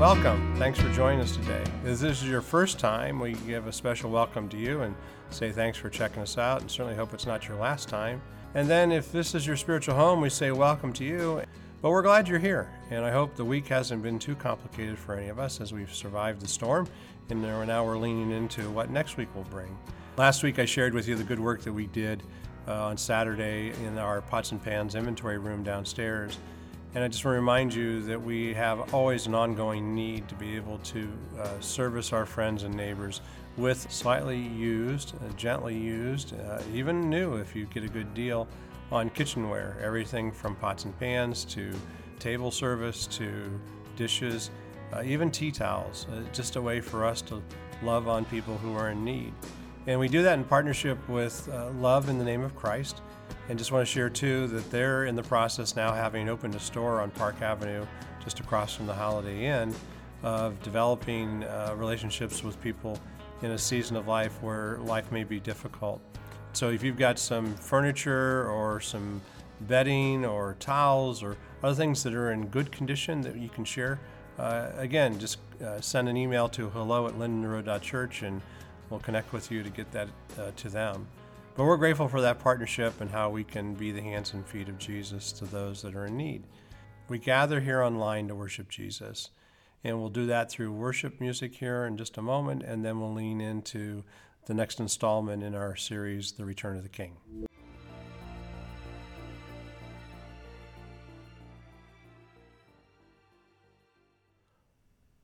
Welcome. Thanks for joining us today. If this is your first time, we give a special welcome to you and say thanks for checking us out and certainly hope it's not your last time. And then if this is your spiritual home, we say welcome to you. But we're glad you're here, and I hope the week hasn't been too complicated for any of us as we've survived the storm, and now we're leaning into what next week will bring. Last week I shared with you the good work that we did uh, on Saturday in our pots and pans inventory room downstairs. And I just want to remind you that we have always an ongoing need to be able to uh, service our friends and neighbors with slightly used, uh, gently used, uh, even new if you get a good deal on kitchenware. Everything from pots and pans to table service to dishes, uh, even tea towels. Uh, just a way for us to love on people who are in need. And we do that in partnership with uh, Love in the Name of Christ. And just want to share too that they're in the process now, having opened a store on Park Avenue, just across from the Holiday Inn, of developing uh, relationships with people in a season of life where life may be difficult. So if you've got some furniture or some bedding or towels or other things that are in good condition that you can share, uh, again, just uh, send an email to hello at lindenroad.church and we'll connect with you to get that uh, to them. But we're grateful for that partnership and how we can be the hands and feet of Jesus to those that are in need. We gather here online to worship Jesus, and we'll do that through worship music here in just a moment, and then we'll lean into the next installment in our series, The Return of the King.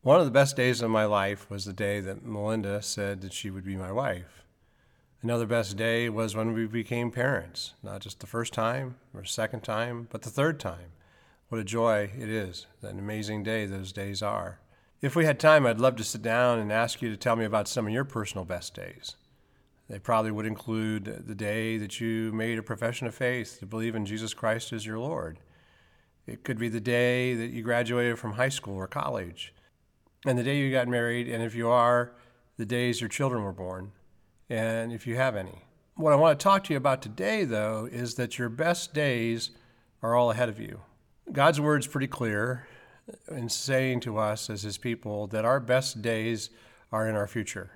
One of the best days of my life was the day that Melinda said that she would be my wife. Another best day was when we became parents, not just the first time or second time, but the third time. What a joy it is, an amazing day those days are. If we had time, I'd love to sit down and ask you to tell me about some of your personal best days. They probably would include the day that you made a profession of faith to believe in Jesus Christ as your Lord. It could be the day that you graduated from high school or college, and the day you got married, and if you are, the days your children were born and if you have any. What I want to talk to you about today, though, is that your best days are all ahead of you. God's word is pretty clear in saying to us as His people that our best days are in our future.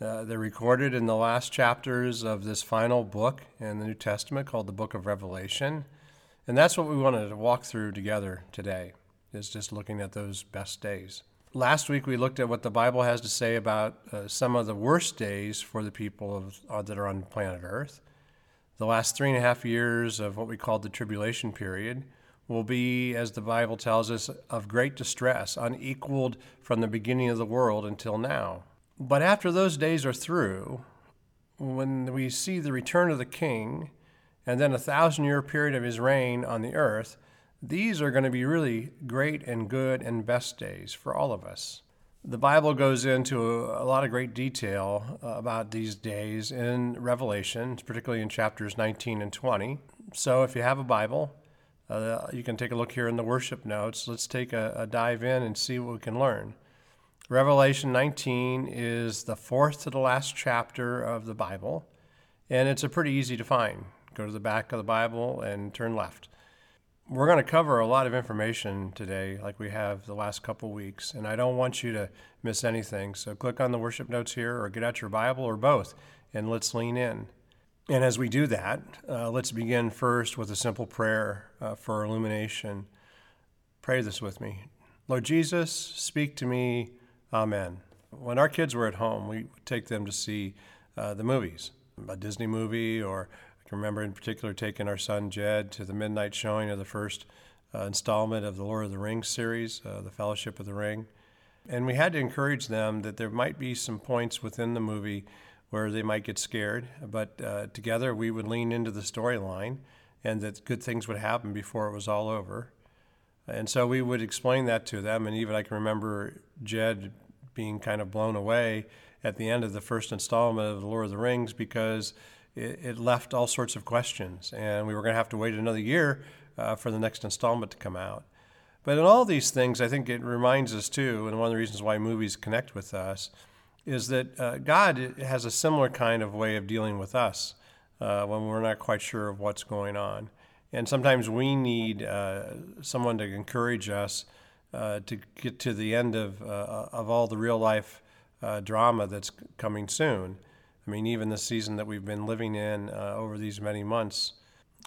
Uh, they're recorded in the last chapters of this final book in the New Testament called the Book of Revelation. And that's what we wanted to walk through together today, is just looking at those best days. Last week we looked at what the Bible has to say about uh, some of the worst days for the people of, uh, that are on planet Earth. The last three and a half years of what we call the tribulation period will be, as the Bible tells us, of great distress, unequaled from the beginning of the world until now. But after those days are through, when we see the return of the King and then a thousand year period of his reign on the earth, these are going to be really great and good and best days for all of us. The Bible goes into a, lot of great detail uh, about these days in Revelation, particularly in chapters 19 and 20. So if you have a Bible, uh, you can take a look here in the worship notes. Let's take a, a dive in and see what we can learn. Revelation 19 is the fourth to the last chapter of the Bible, and it's a pretty easy to find. Go to the back of the Bible and turn left we're going to cover a lot of information today, like we have the last couple weeks, and I don't want you to miss anything. So click on the worship notes here, or get out your Bible, or both, and let's lean in. And as we do that, uh, let's begin first with a simple prayer uh, for illumination. Pray this with me. Lord Jesus, speak to me. Amen. When our kids were at home, we would take them to see uh, the movies, a Disney movie or I can remember in particular taking our son Jed to the midnight showing of the first uh, installment of the Lord of the Rings series, uh, The Fellowship of the Ring. And we had to encourage them that there might be some points within the movie where they might get scared, but uh, together we would lean into the storyline and that good things would happen before it was all over. And so we would explain that to them. And even I can remember Jed being kind of blown away at the end of the first installment of The Lord of the Rings because it, it left all sorts of questions, and we were going to have to wait another year uh, for the next installment to come out. But in all these things, I think it reminds us too, and one of the reasons why movies connect with us is that uh, God has a similar kind of way of dealing with us uh, when we're not quite sure of what's going on. And sometimes we need uh, someone to encourage us uh, to get to the end of, uh, of all the real life uh, drama that's coming soon. I mean, even the season that we've been living in uh, over these many months,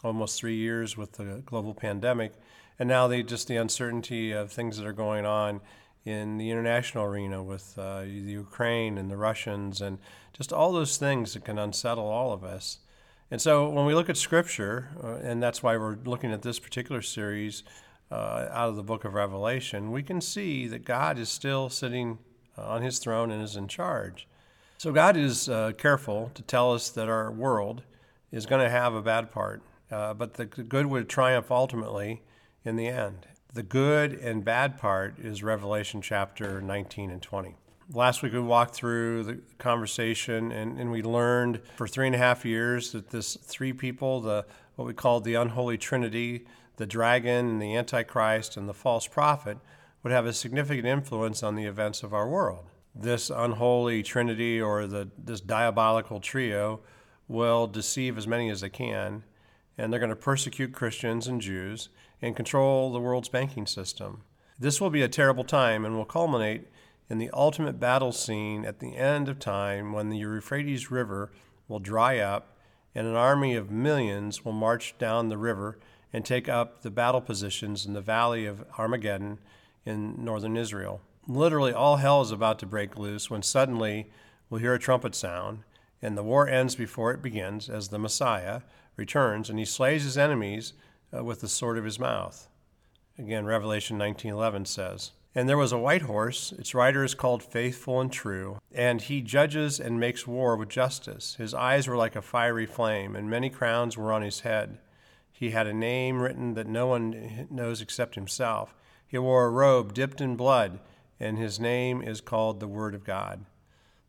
almost three years with the global pandemic, and now the, just the uncertainty of things that are going on in the international arena with uh, the Ukraine and the Russians, and just all those things that can unsettle all of us. And so when we look at Scripture, uh, and that's why we're looking at this particular series uh, out of the book of Revelation, we can see that God is still sitting uh, on his throne and is in charge. So God is uh, careful to tell us that our world is going to have a bad part, uh, but the good would triumph ultimately in the end. The good and bad part is Revelation chapter 19 and 20. Last week we walked through the conversation and, and we learned for three and a half years that this three people, the what we called the unholy trinity, the dragon and the antichrist and the false prophet, would have a significant influence on the events of our world this unholy trinity or the, this diabolical trio will deceive as many as they can, and they're going to persecute Christians and Jews and control the world's banking system. This will be a terrible time and will culminate in the ultimate battle scene at the end of time when the Euphrates River will dry up and an army of millions will march down the river and take up the battle positions in the valley of Armageddon in northern Israel literally all hell is about to break loose when suddenly we'll hear a trumpet sound, and the war ends before it begins as the Messiah returns and he slays his enemies uh, with the sword of his mouth. Again, Revelation 19:11 says, "And there was a white horse; its rider is called Faithful and True, and he judges and makes war with justice. His eyes were like a fiery flame, and many crowns were on his head. He had a name written that no one knows except himself. He wore a robe dipped in blood." And his name is called the Word of God.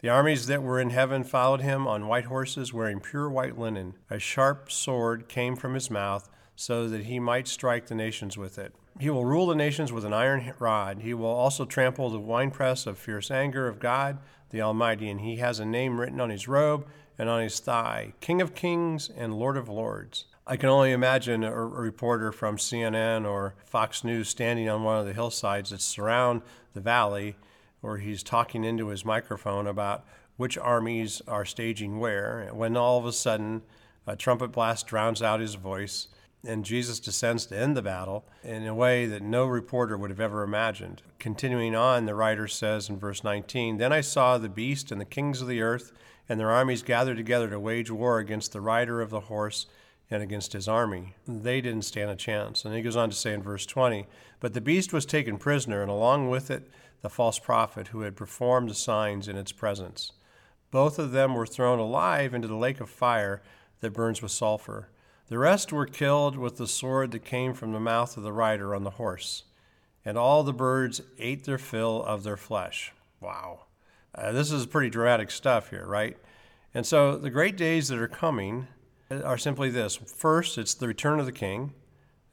The armies that were in heaven followed him on white horses wearing pure white linen. A sharp sword came from his mouth so that he might strike the nations with it. He will rule the nations with an iron rod. He will also trample the winepress of fierce anger of God the Almighty, and he has a name written on his robe and on his thigh King of Kings and Lord of Lords. I can only imagine a, reporter from CNN or Fox News standing on one of the hillsides that surround the valley, where he's talking into his microphone about which armies are staging where, when all of a sudden a trumpet blast drowns out his voice and Jesus descends to end the battle in a way that no reporter would have ever imagined. Continuing on, the writer says in verse 19 Then I saw the beast and the kings of the earth and their armies gathered together to wage war against the rider of the horse and against his army. They didn't stand a chance. And he goes on to say in verse 20 But the beast was taken prisoner, and along with it the false prophet who had performed the signs in its presence. Both of them were thrown alive into the lake of fire that burns with sulfur. The rest were killed with the sword that came from the mouth of the rider on the horse. And all the birds ate their fill of their flesh. Wow. Uh, this is pretty dramatic stuff here, right? And so the great days that are coming are simply this first, it's the return of the King,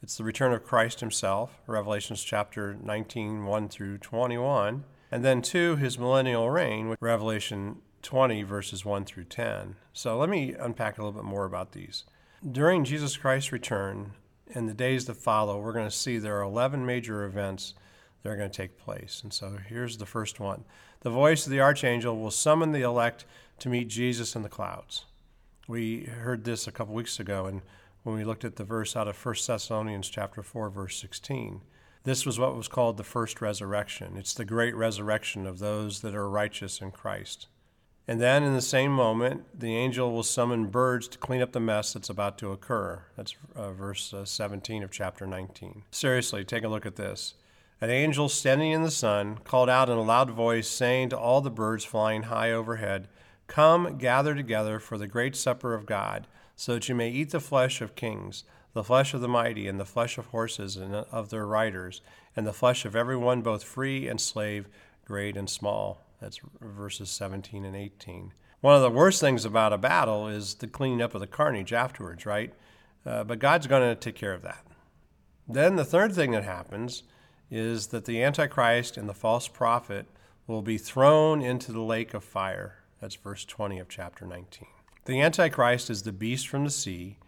it's the return of Christ himself, Revelations chapter 19, 1 through 21. And then two, his millennial reign, Revelation 20, verses 1 through 10. So let me unpack a little bit more about these. During Jesus Christ's return, in the days that follow, we're going to see there are 11 major events that are going to take place. And so here's the first one The voice of the archangel will summon the elect to meet Jesus in the clouds. We heard this a couple weeks ago, and when we looked at the verse out of 1 Thessalonians chapter 4, verse 16. This was what was called the first resurrection. It's the great resurrection of those that are righteous in Christ. And then in the same moment, the angel will summon birds to clean up the mess that's about to occur. That's uh, verse uh, 17 of chapter 19. Seriously, take a look at this. An angel standing in the sun called out in a loud voice, saying to all the birds flying high overhead, Come, gather together for the great supper of God, so that you may eat the flesh of kings, the flesh of the mighty, and the flesh of horses and of their riders, and the flesh of every one, both free and slave, great and small. That's verses 17 and 18. One of the worst things about a battle is the cleaning up of the carnage afterwards, right? Uh, but God's going to take care of that. Then the third thing that happens is that the Antichrist and the false prophet will be thrown into the lake of fire. That's verse 20 of chapter 19. The Antichrist is the beast from the sea,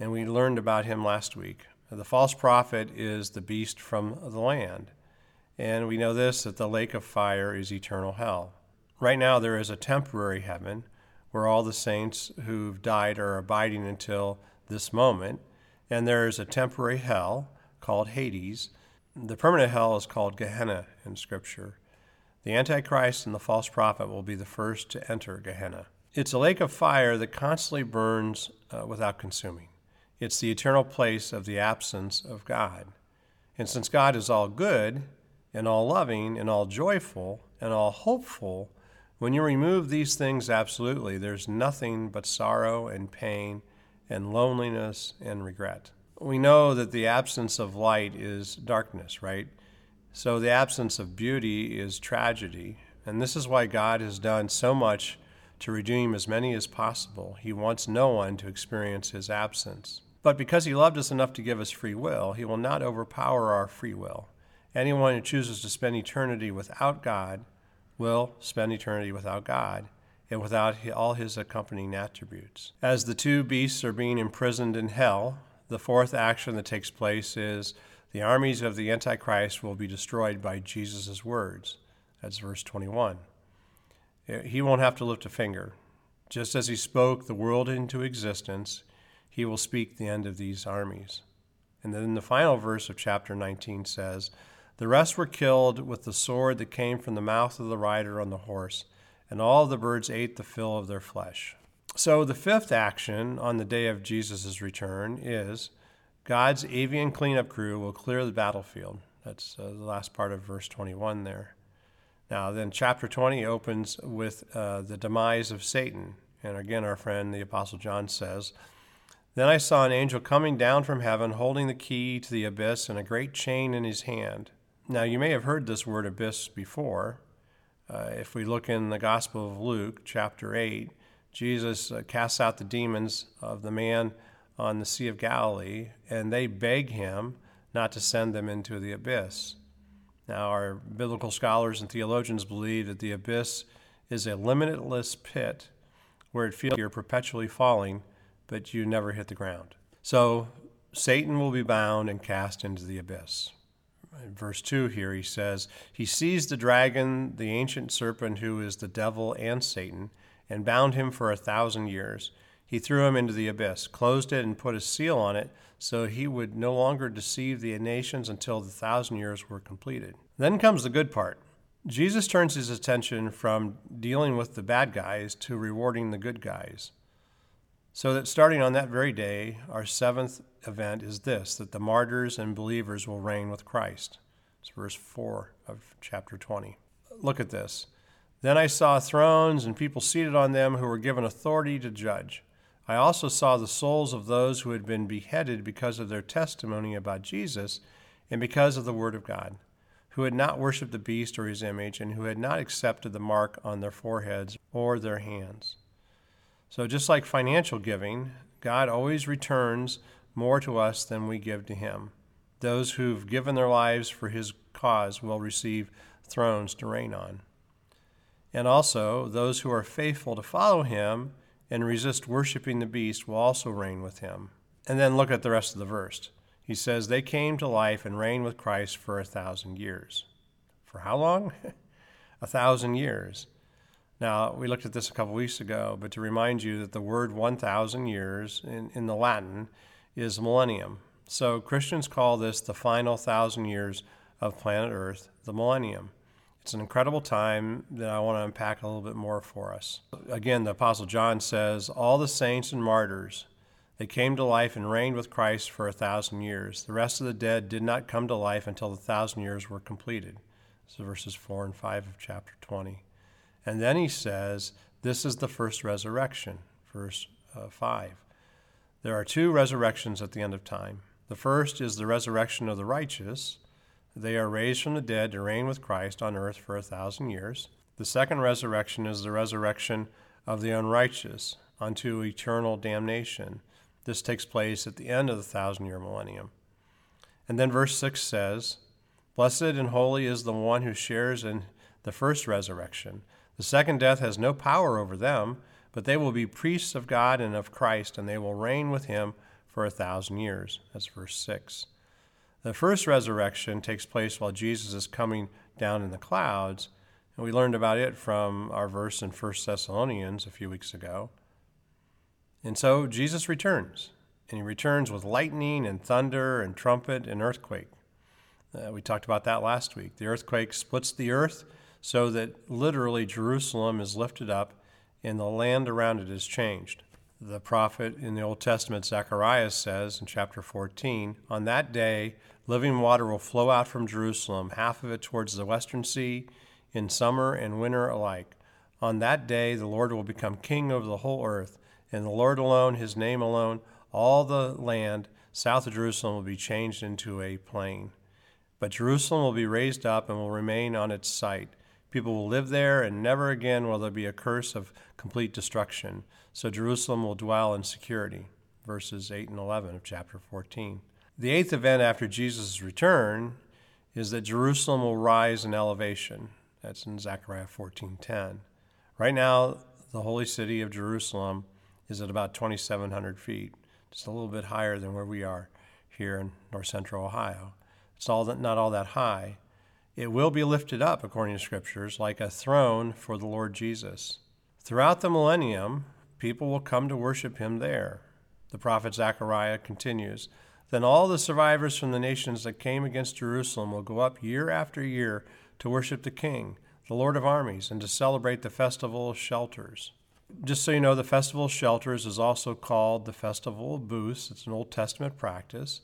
and we learned about him last week. The false prophet is the beast from the land. And we know this that the lake of fire is eternal hell. Right now, there is a temporary heaven where all the saints who've died are abiding until this moment. And there is a temporary hell called Hades. The permanent hell is called Gehenna in Scripture. The Antichrist and the false prophet will be the first to enter Gehenna. It's a lake of fire that constantly burns uh, without consuming. It's the eternal place of the absence of God. And since God is all good and all loving and all joyful and all hopeful, when you remove these things absolutely, there's nothing but sorrow and pain and loneliness and regret. We know that the absence of light is darkness, right? So the absence of beauty is tragedy. And this is why God has done so much to redeem as many as possible. He wants no one to experience his absence. But because he loved us enough to give us free will, he will not overpower our free will. Anyone who chooses to spend eternity without God will spend eternity without God and without all his accompanying attributes. As the two beasts are being imprisoned in hell, the fourth action that takes place is the armies of the Antichrist will be destroyed by Jesus' words. That's verse 21. He won't have to lift a finger. Just as he spoke the world into existence, he will speak the end of these armies. And then the final verse of chapter 19 says, The rest were killed with the sword that came from the mouth of the rider on the horse, and all the birds ate the fill of their flesh. So the fifth action on the day of Jesus' return is God's avian cleanup crew will clear the battlefield. That's uh, the last part of verse 21 there. Now, then, chapter 20 opens with uh, the demise of Satan. And again, our friend the Apostle John says, then I saw an angel coming down from heaven, holding the key to the abyss and a great chain in his hand. Now, you may have heard this word abyss before. Uh, if we look in the Gospel of Luke, chapter 8, Jesus uh, casts out the demons of the man on the Sea of Galilee, and they beg him not to send them into the abyss. Now, our biblical scholars and theologians believe that the abyss is a limitless pit where it feels you're perpetually falling but you never hit the ground. So Satan will be bound and cast into the abyss. In verse 2 here, he says, He seized the dragon, the ancient serpent who is the devil and Satan, and bound him for a thousand years. He threw him into the abyss, closed it, and put a seal on it so he would no longer deceive the nations until the thousand years were completed. Then comes the good part. Jesus turns his attention from dealing with the bad guys to rewarding the good guys. So that starting on that very day, our seventh event is this that the martyrs and believers will reign with Christ. It's verse 4 of chapter 20. Look at this. Then I saw thrones and people seated on them who were given authority to judge. I also saw the souls of those who had been beheaded because of their testimony about Jesus and because of the Word of God, who had not worshipped the beast or his image, and who had not accepted the mark on their foreheads or their hands. So, just like financial giving, God always returns more to us than we give to Him. Those who've given their lives for His cause will receive thrones to reign on. And also, those who are faithful to follow Him and resist worshiping the beast will also reign with Him. And then look at the rest of the verse. He says, They came to life and reigned with Christ for a thousand years. For how long? a thousand years. Now, we looked at this a couple weeks ago, but to remind you that the word 1,000 years in, in the Latin is millennium. So Christians call this the final thousand years of planet Earth, the millennium. It's an incredible time that I want to unpack a little bit more for us. Again, the Apostle John says, All the saints and martyrs, they came to life and reigned with Christ for a thousand years. The rest of the dead did not come to life until the thousand years were completed. Is verses 4 and 5 of chapter 20. And then he says, This is the first resurrection, verse uh, 5. There are two resurrections at the end of time. The first is the resurrection of the righteous. They are raised from the dead to reign with Christ on earth for a thousand years. The second resurrection is the resurrection of the unrighteous unto eternal damnation. This takes place at the end of the thousand year millennium. And then verse 6 says, Blessed and holy is the one who shares in the first resurrection. The second death has no power over them, but they will be priests of God and of Christ, and they will reign with him for a thousand years. That's verse 6. The first resurrection takes place while Jesus is coming down in the clouds, and we learned about it from our verse in 1 Thessalonians a few weeks ago. And so Jesus returns, and he returns with lightning and thunder and trumpet and earthquake. Uh, we talked about that last week. The earthquake splits the earth so that literally Jerusalem is lifted up and the land around it is changed. The prophet in the Old Testament, Zechariah, says in chapter 14 On that day, living water will flow out from Jerusalem, half of it towards the western sea, in summer and winter alike. On that day, the Lord will become king over the whole earth, and the Lord alone, his name alone, all the land south of Jerusalem will be changed into a plain. But Jerusalem will be raised up and will remain on its site. People will live there, and never again will there be a curse of complete destruction. So Jerusalem will dwell in security. Verses 8 and 11 of chapter 14. The eighth event after Jesus' return is that Jerusalem will rise in elevation. That's in Zechariah 14:10. Right now, the holy city of Jerusalem is at about 2,700 feet, just a little bit higher than where we are here in north central Ohio. It's all that, not all that high. It will be lifted up, according to scriptures, like a throne for the Lord Jesus. Throughout the millennium, people will come to worship him there. The prophet Zechariah continues Then all the survivors from the nations that came against Jerusalem will go up year after year to worship the King, the Lord of armies, and to celebrate the festival of shelters. Just so you know, the festival of shelters is also called the festival of booths. It's an Old Testament practice,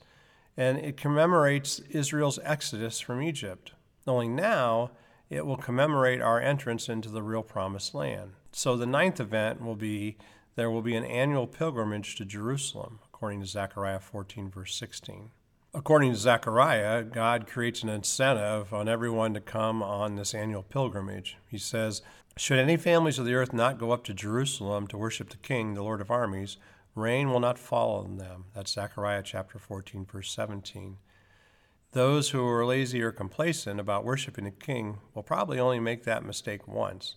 and it commemorates Israel's exodus from Egypt. Only now it will commemorate our entrance into the real promised land. So the ninth event will be there will be an annual pilgrimage to Jerusalem, according to Zechariah 14, verse 16. According to Zechariah, God creates an incentive on everyone to come on this annual pilgrimage. He says, Should any families of the earth not go up to Jerusalem to worship the King, the Lord of armies, rain will not fall on them. That's Zechariah chapter 14, verse 17. Those who are lazy or complacent about worshiping the king will probably only make that mistake once.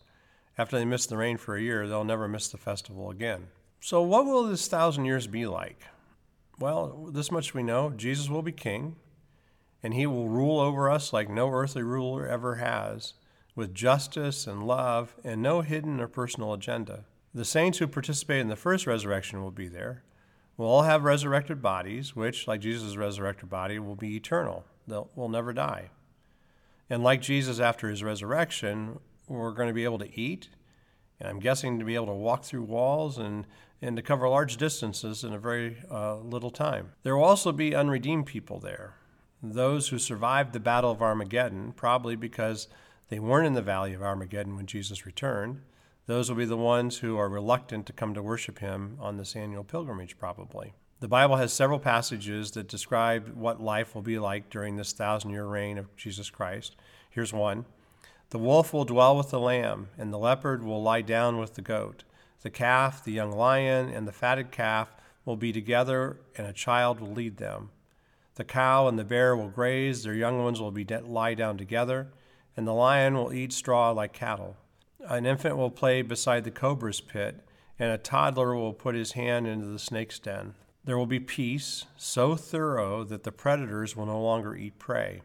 After they miss the rain for a year, they'll never miss the festival again. So, what will this thousand years be like? Well, this much we know Jesus will be king, and he will rule over us like no earthly ruler ever has, with justice and love and no hidden or personal agenda. The saints who participate in the first resurrection will be there, We'll all have resurrected bodies, which, like Jesus' resurrected body, will be eternal. They'll, will never die. And like Jesus after his resurrection, we're going to be able to eat, and I'm guessing to be able to walk through walls and, and to cover large distances in a very uh, little time. There will also be unredeemed people there, those who survived the Battle of Armageddon, probably because they weren't in the Valley of Armageddon when Jesus returned those will be the ones who are reluctant to come to worship him on this annual pilgrimage, probably. The Bible has several passages that describe what life will be like during this thousand year reign of Jesus Christ. Here's one The wolf will dwell with the lamb, and the leopard will lie down with the goat. The calf, the young lion, and the fatted calf will be together, and a child will lead them. The cow and the bear will graze, their young ones will be de- lie down together, and the lion will eat straw like cattle. An infant will play beside the cobra's pit, and a toddler will put his hand into the snake's den. There will be peace so thorough that the predators will no longer eat prey.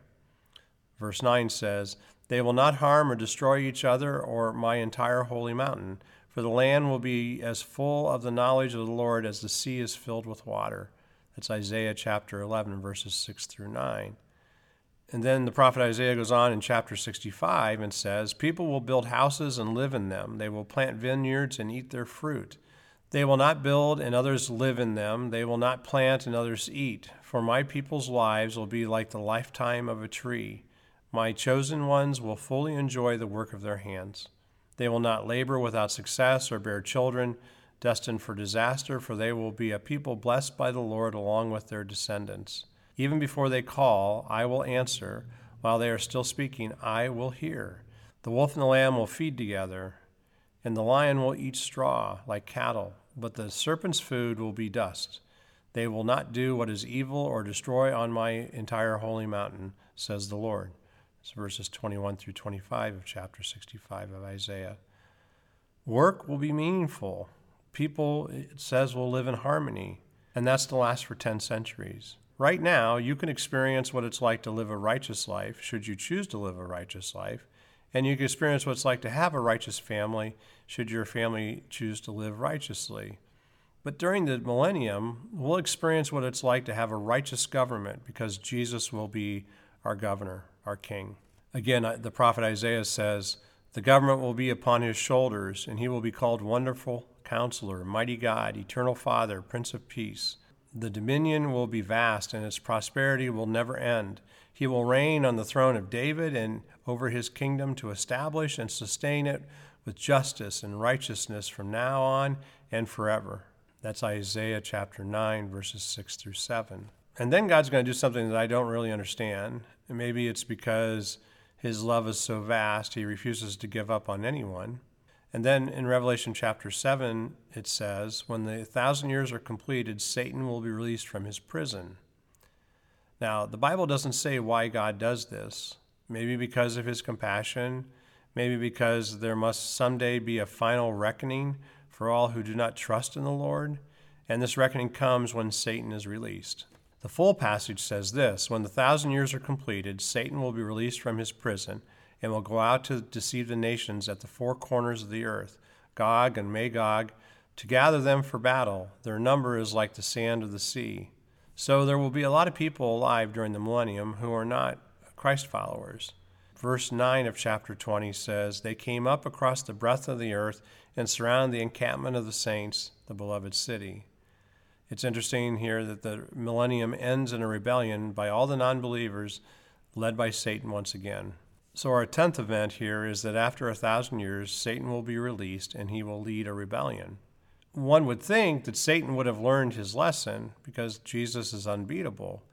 Verse 9 says, They will not harm or destroy each other or my entire holy mountain, for the land will be as full of the knowledge of the Lord as the sea is filled with water. That's Isaiah chapter 11, verses 6 through 9. And then the prophet Isaiah goes on in chapter 65 and says, People will build houses and live in them. They will plant vineyards and eat their fruit. They will not build and others live in them. They will not plant and others eat. For my people's lives will be like the lifetime of a tree. My chosen ones will fully enjoy the work of their hands. They will not labor without success or bear children destined for disaster, for they will be a people blessed by the Lord along with their descendants. Even before they call, I will answer. While they are still speaking, I will hear. The wolf and the lamb will feed together, and the lion will eat straw like cattle, but the serpent's food will be dust. They will not do what is evil or destroy on my entire holy mountain, says the Lord. It's verses 21 through 25 of chapter 65 of Isaiah. Work will be meaningful. People, it says, will live in harmony, and that's to last for 10 centuries. Right now, you can experience what it's like to live a righteous life, should you choose to live a righteous life, and you can experience what it's like to have a righteous family, should your family choose to live righteously. But during the millennium, we'll experience what it's like to have a righteous government because Jesus will be our governor, our king. Again, the prophet Isaiah says, The government will be upon his shoulders, and he will be called Wonderful Counselor, Mighty God, Eternal Father, Prince of Peace. The dominion will be vast, and its prosperity will never end. He will reign on the throne of David and over his kingdom to establish and sustain it with justice and righteousness from now on and forever. That's Isaiah chapter 9, verses 6 through 7. And then God's going to do something that I don't really understand. And maybe it's because his love is so vast, he refuses to give up on anyone. And then in Revelation chapter 7, it says, When the thousand years are completed, Satan will be released from his prison. Now, the Bible doesn't say why God does this. Maybe because of his compassion, maybe because there must someday be a final reckoning for all who do not trust in the Lord, and this reckoning comes when Satan is released. The full passage says this When the thousand years are completed, Satan will be released from his prison and will go out to deceive the nations at the four corners of the earth, Gog and Magog, to gather them for battle. Their number is like the sand of the sea. So there will be a lot of people alive during the millennium who are not Christ followers. Verse 9 of chapter 20 says, They came up across the breadth of the earth and surrounded the encampment of the saints, the beloved city. It's interesting here that the millennium ends in a rebellion by all the non believers, led by Satan once again. So, our tenth event here is that after a thousand years, Satan will be released and he will lead a rebellion. One would think that Satan would have learned his lesson because Jesus is unbeatable.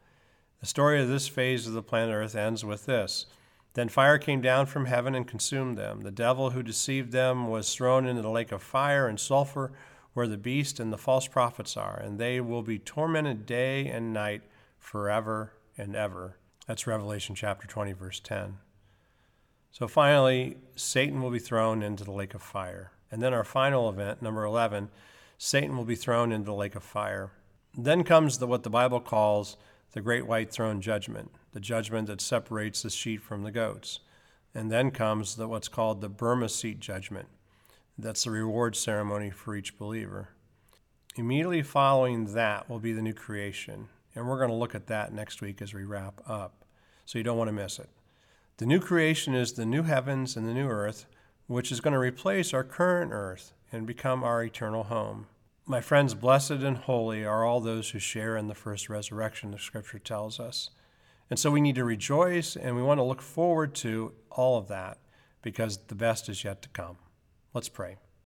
The story of this phase of the planet Earth ends with this Then fire came down from heaven and consumed them. The devil who deceived them was thrown into the lake of fire and sulfur where the beast and the false prophets are, and they will be tormented day and night forever and ever. That's Revelation chapter 20, verse 10. So finally, Satan will be thrown into the lake of fire. And then our final event, number 11, Satan will be thrown into the lake of fire. Then comes the, what the Bible calls the great white throne judgment, the judgment that separates the sheep from the goats. And then comes the, what's called the Bema seat judgment. That's the reward ceremony for each believer. Immediately following that will be the new creation. And we're going to look at that next week as we wrap up. So you don't want to miss it. The new creation is the new heavens and the new earth, which is going to replace our current earth and become our eternal home. My friends, blessed and holy are all those who share in the first resurrection, the scripture tells us. And so we need to rejoice and we want to look forward to all of that because the best is yet to come. Let's pray.